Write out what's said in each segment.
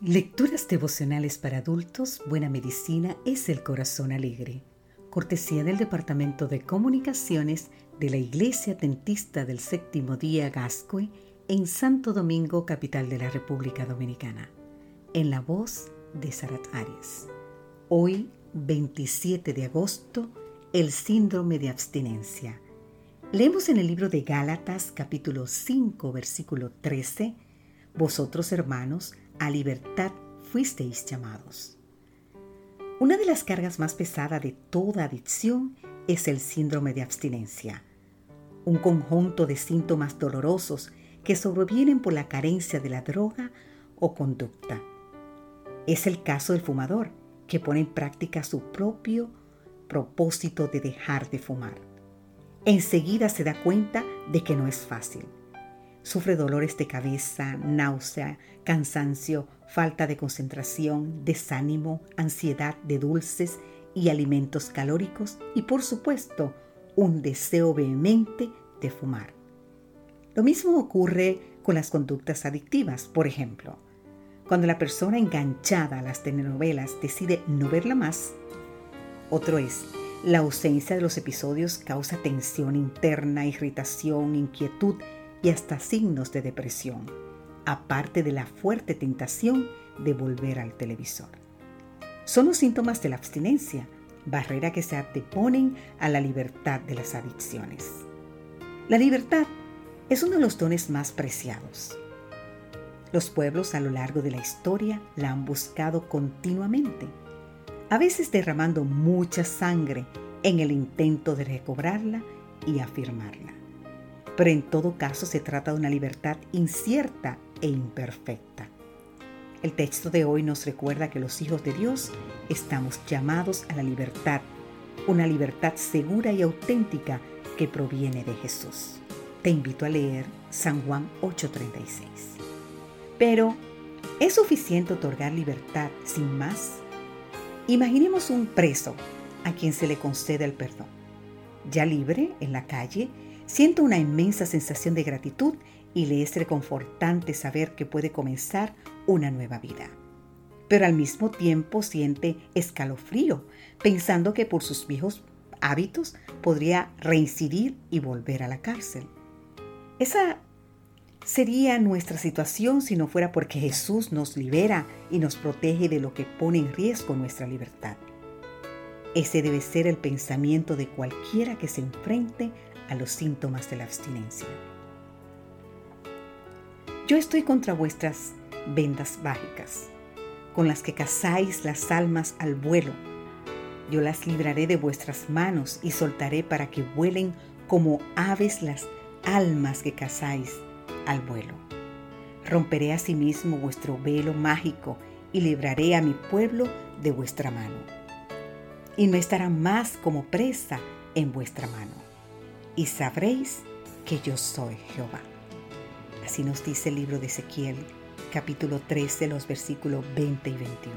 Lecturas devocionales para adultos, Buena Medicina es el Corazón Alegre. Cortesía del Departamento de Comunicaciones de la Iglesia Dentista del Séptimo Día Gascue en Santo Domingo, capital de la República Dominicana. En la voz de Sarat Arias. Hoy, 27 de agosto, el síndrome de abstinencia. Leemos en el libro de Gálatas, capítulo 5, versículo 13, Vosotros, hermanos, a libertad fuisteis llamados. Una de las cargas más pesadas de toda adicción es el síndrome de abstinencia, un conjunto de síntomas dolorosos que sobrevienen por la carencia de la droga o conducta. Es el caso del fumador, que pone en práctica su propio propósito de dejar de fumar. Enseguida se da cuenta de que no es fácil Sufre dolores de cabeza, náusea, cansancio, falta de concentración, desánimo, ansiedad de dulces y alimentos calóricos y por supuesto un deseo vehemente de fumar. Lo mismo ocurre con las conductas adictivas, por ejemplo. Cuando la persona enganchada a las telenovelas decide no verla más. Otro es, la ausencia de los episodios causa tensión interna, irritación, inquietud y hasta signos de depresión, aparte de la fuerte tentación de volver al televisor. Son los síntomas de la abstinencia, barrera que se anteponen a la libertad de las adicciones. La libertad es uno de los dones más preciados. Los pueblos a lo largo de la historia la han buscado continuamente, a veces derramando mucha sangre en el intento de recobrarla y afirmarla pero en todo caso se trata de una libertad incierta e imperfecta. El texto de hoy nos recuerda que los hijos de Dios estamos llamados a la libertad, una libertad segura y auténtica que proviene de Jesús. Te invito a leer San Juan 8:36. Pero, ¿es suficiente otorgar libertad sin más? Imaginemos un preso a quien se le concede el perdón. Ya libre en la calle, Siento una inmensa sensación de gratitud y le es reconfortante saber que puede comenzar una nueva vida. Pero al mismo tiempo siente escalofrío, pensando que por sus viejos hábitos podría reincidir y volver a la cárcel. Esa sería nuestra situación si no fuera porque Jesús nos libera y nos protege de lo que pone en riesgo nuestra libertad. Ese debe ser el pensamiento de cualquiera que se enfrente a los síntomas de la abstinencia. Yo estoy contra vuestras vendas mágicas, con las que cazáis las almas al vuelo. Yo las libraré de vuestras manos y soltaré para que vuelen como aves las almas que cazáis al vuelo. Romperé asimismo vuestro velo mágico y libraré a mi pueblo de vuestra mano. Y no estarán más como presa en vuestra mano y sabréis que yo soy Jehová. Así nos dice el libro de Ezequiel, capítulo 13, los versículos 20 y 21.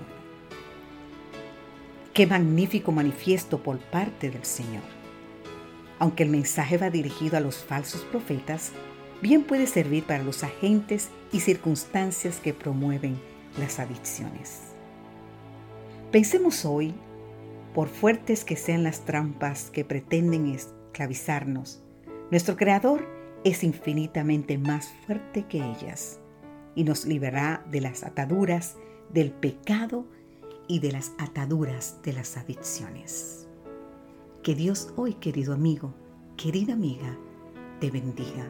Qué magnífico manifiesto por parte del Señor. Aunque el mensaje va dirigido a los falsos profetas, bien puede servir para los agentes y circunstancias que promueven las adicciones. Pensemos hoy, por fuertes que sean las trampas que pretenden esclavizarnos. Nuestro Creador es infinitamente más fuerte que ellas y nos liberará de las ataduras del pecado y de las ataduras de las adicciones. Que Dios hoy, querido amigo, querida amiga, te bendiga.